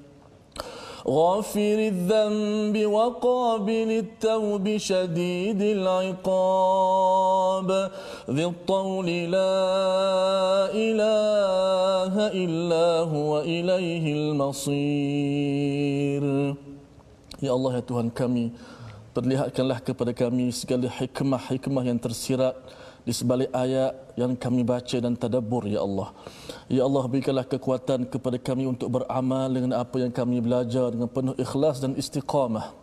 غافر الذنب وقابل التوب شديد العقاب ذي الطول لا إله إلا هو إليه المصير Ya Allah ya Tuhan kami perlihatkanlah kepada kami segala hikmah-hikmah yang tersirat di sebalik ayat yang kami baca dan tadabbur ya Allah. Ya Allah berikanlah kekuatan kepada kami untuk beramal dengan apa yang kami belajar dengan penuh ikhlas dan istiqamah.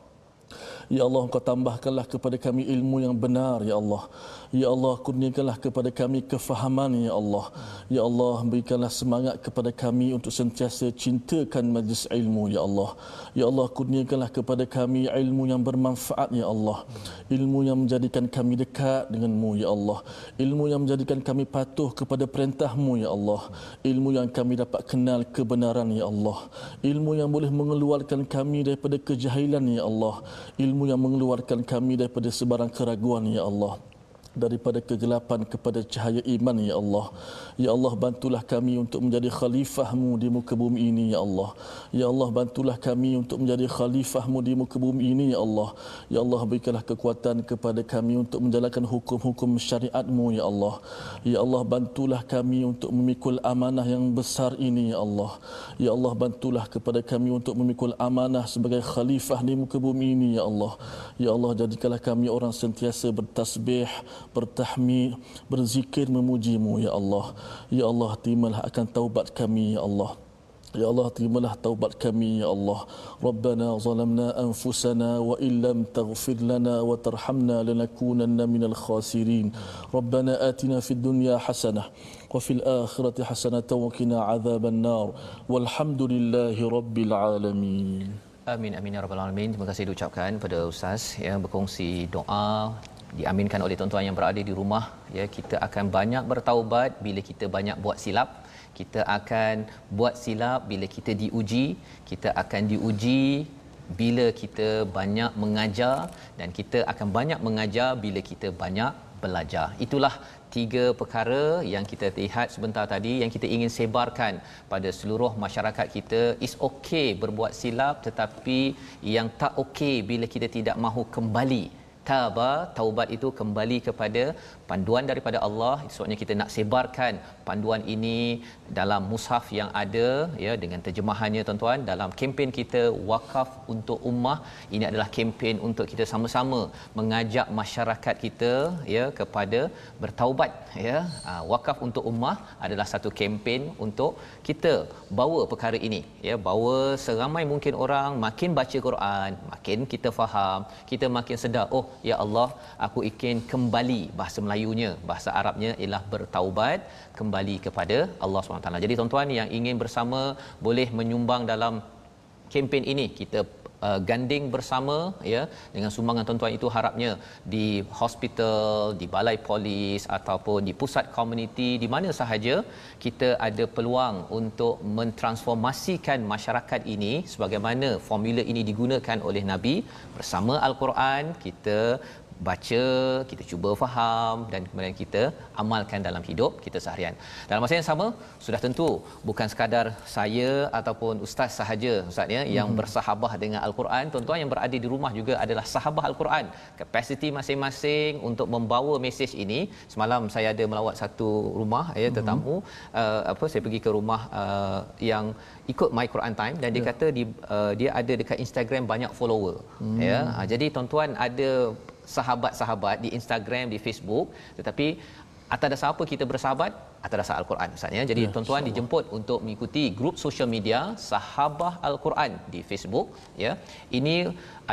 Ya Allah engkau tambahkanlah kepada kami ilmu yang benar ya Allah. Ya Allah kurniakanlah kepada kami kefahaman ya Allah. Ya Allah berikanlah semangat kepada kami untuk sentiasa cintakan majlis ilmu ya Allah. Ya Allah kurniakanlah kepada kami ilmu yang bermanfaat ya Allah. Ilmu yang menjadikan kami dekat denganmu ya Allah. Ilmu yang menjadikan kami patuh kepada perintahmu ya Allah. Ilmu yang kami dapat kenal kebenaran ya Allah. Ilmu yang boleh mengeluarkan kami daripada kejahilan ya Allah. Ilmu yang mengeluarkan kami daripada sebarang keraguan ya Allah daripada kegelapan kepada cahaya iman ya Allah. Ya Allah bantulah kami untuk menjadi khalifahmu di muka bumi ini ya Allah. Ya Allah bantulah kami untuk menjadi khalifahmu di muka bumi ini ya Allah. Ya Allah berikanlah kekuatan kepada kami untuk menjalankan hukum-hukum syariatmu ya Allah. Ya Allah bantulah kami untuk memikul amanah yang besar ini ya Allah. Ya Allah bantulah kepada kami untuk memikul amanah sebagai khalifah di muka bumi ini ya Allah. Ya Allah jadikanlah kami orang sentiasa bertasbih bertahmid, berzikir memujimu ya Allah. Ya Allah, terimalah akan taubat kami ya Allah. Ya Allah terimalah taubat kami ya Allah. Rabbana zalamna anfusana wa illam taghfir lana wa tarhamna lanakunanna minal khasirin. Rabbana atina fid dunya hasanah wa fil akhirati hasanah wa qina adzaban nar. Walhamdulillahi rabbil alamin. Amin amin ya rabbal alamin. Terima kasih diucapkan pada ustaz yang berkongsi doa diaminkan oleh tuan-tuan yang berada di rumah ya kita akan banyak bertaubat bila kita banyak buat silap. Kita akan buat silap bila kita diuji. Kita akan diuji bila kita banyak mengajar dan kita akan banyak mengajar bila kita banyak belajar. Itulah tiga perkara yang kita lihat sebentar tadi yang kita ingin sebarkan pada seluruh masyarakat kita. Is okay berbuat silap tetapi yang tak okay bila kita tidak mahu kembali taba taubat itu kembali kepada panduan daripada Allah. Sebabnya kita nak sebarkan panduan ini dalam mushaf yang ada ya dengan terjemahannya tuan-tuan. Dalam kempen kita wakaf untuk ummah ini adalah kempen untuk kita sama-sama mengajak masyarakat kita ya kepada bertaubat ya. Ha, wakaf untuk ummah adalah satu kempen untuk kita bawa perkara ini ya. Bawa seramai mungkin orang makin baca Quran makin kita faham kita makin sedar oh ya Allah aku ingin kembali bahasa Melayunya bahasa Arabnya ialah bertaubat kembali kepada Allah SWT. Jadi tuan-tuan yang ingin bersama boleh menyumbang dalam kempen ini kita uh, ganding bersama ya dengan sumbangan tuan-tuan. Itu harapnya di hospital, di balai polis ataupun di pusat komuniti di mana sahaja kita ada peluang untuk mentransformasikan masyarakat ini sebagaimana formula ini digunakan oleh Nabi. Bersama al-Quran kita baca, kita cuba faham dan kemudian kita amalkan dalam hidup kita seharian. Dalam masa yang sama, sudah tentu bukan sekadar saya ataupun ustaz sahaja ustaz ya yang hmm. bersahabah dengan al-Quran, tuan-tuan yang berada di rumah juga adalah sahabah al-Quran. Kapasiti masing-masing untuk membawa mesej ini. Semalam saya ada melawat satu rumah ya hmm. tetamu uh, apa saya pergi ke rumah uh, yang ikut My Quran Time dan dia yeah. kata di, uh, dia ada dekat Instagram banyak follower hmm. ya. Uh, jadi tuan-tuan ada sahabat-sahabat di Instagram, di Facebook tetapi atas dasar apa kita bersahabat? Atas dasar Al-Quran Ustaz ya. Jadi ya, tuan-tuan dijemput untuk mengikuti grup social media Sahabah Al-Quran di Facebook ya. Ini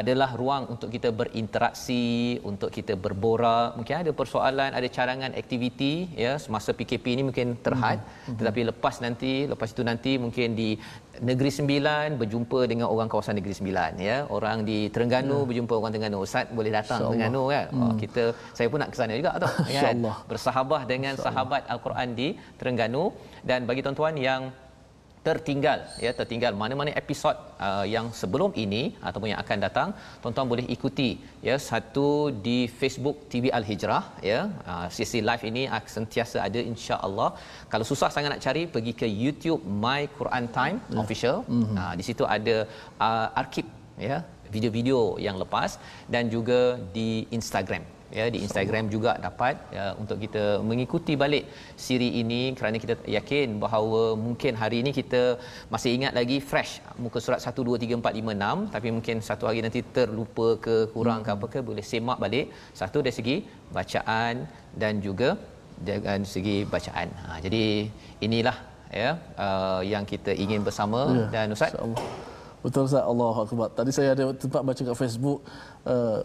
adalah ruang untuk kita berinteraksi, untuk kita berborak. Mungkin ada persoalan, ada carangan aktiviti ya semasa PKP ini mungkin terhad. Mm-hmm. Tetapi lepas nanti, lepas itu nanti mungkin di Negeri Sembilan berjumpa dengan orang kawasan Negeri Sembilan ya. Orang di Terengganu yeah. berjumpa orang Terengganu. Ustaz boleh datang Terengganu kan. Mm. Oh, kita saya pun nak ke sana juga tu kan. Bersahabah dengan sahabat Al-Quran di Terengganu. Dan bagi tuan-tuan yang tertinggal ya tertinggal mana-mana episod uh, yang sebelum ini ataupun yang akan datang tuan-tuan boleh ikuti ya satu di Facebook TV Al Hijrah ya. Uh, sesi live ini sentiasa ada insya-Allah. Kalau susah sangat nak cari pergi ke YouTube My Quran Time ya. official. Mm-hmm. uh, di situ ada uh, arkib ya video-video yang lepas dan juga di Instagram ya di Instagram juga dapat ya, untuk kita mengikuti balik siri ini kerana kita yakin bahawa mungkin hari ini kita masih ingat lagi fresh muka surat 1 2 3 4 5 6 tapi mungkin satu hari nanti terlupa ke kurang hmm. ke apa ke boleh semak balik. Satu dari segi bacaan dan juga dari segi bacaan. Ha, jadi inilah ya uh, yang kita ingin bersama. Ya, dan ustaz? Betul Ustaz. Allah Akbar. Tadi saya ada tempat baca kat Facebook uh,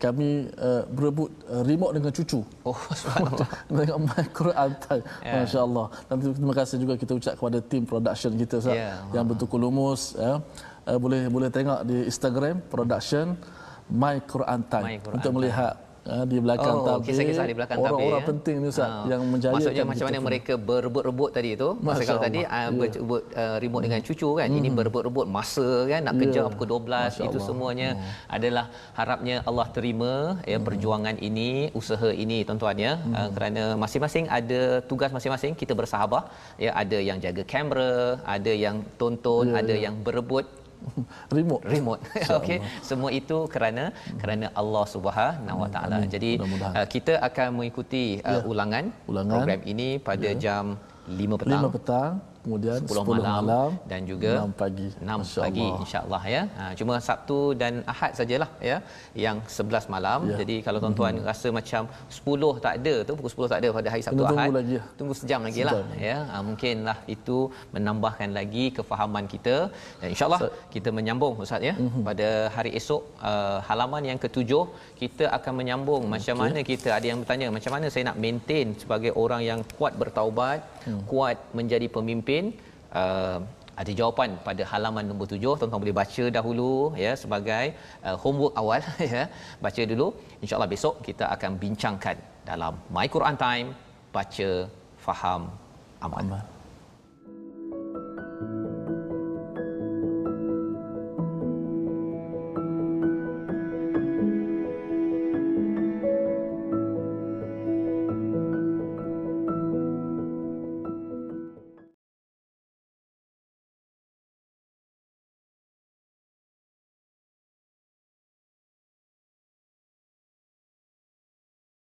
kami uh, berebut uh, remote dengan cucu. Oh subhanallah. dengan my Quran time. Yeah. Masya-Allah. Dan terima kasih juga kita ucap kepada tim production kita Ustaz yeah. yang betul lumus ya. Uh, boleh boleh tengok di Instagram production My Quran Time my Quran untuk melihat di belakang oh, tabir. Kisah-kisah di belakang orang-orang tabir. Orang-orang ya. penting ni Ustaz uh, yang menjaya. Maksudnya macam mana mereka berebut-rebut tadi itu. Masa kalau tadi uh, berebut uh, remote dengan cucu kan. Hmm. Ini berebut-rebut masa kan nak yeah. kejar pukul 12 Masya itu Allah. semuanya oh. adalah harapnya Allah terima ya hmm. perjuangan ini, usaha ini tuan-tuan ya. Hmm. Uh, kerana masing-masing ada tugas masing-masing kita bersahabat ya ada yang jaga kamera, ada yang tonton, yeah. ada yang berebut remote. Remote. Okey. Semua itu kerana kerana Allah Subhanahu Wa Taala. Jadi uh, kita akan mengikuti uh, ya. ulangan, ulangan. program ini pada ya. jam 5 petang. 5 petang kemudian 10, 10 malam, malam dan juga 6 pagi 6 Masya pagi insyaallah ya ha, cuma Sabtu dan Ahad sajalah ya yang 11 malam ya. jadi kalau tuan-tuan hmm. rasa macam 10 tak ada tu pukul 10 tak ada pada hari Sabtu Ahad tunggu lagi ya. tunggu sejam lagi lah ya ha, mungkinlah itu menambahkan lagi kefahaman kita dan insyaallah kita menyambung ustaz ya hmm. pada hari esok uh, halaman yang ketujuh kita akan menyambung okay. macam mana kita ada yang bertanya macam mana saya nak maintain sebagai orang yang kuat bertaubat hmm. kuat menjadi pemimpin uh, ada jawapan pada halaman nombor tujuh tuan-tuan boleh baca dahulu ya sebagai uh, homework awal ya baca dulu insyaallah besok kita akan bincangkan dalam my Quran time baca faham amal, amal.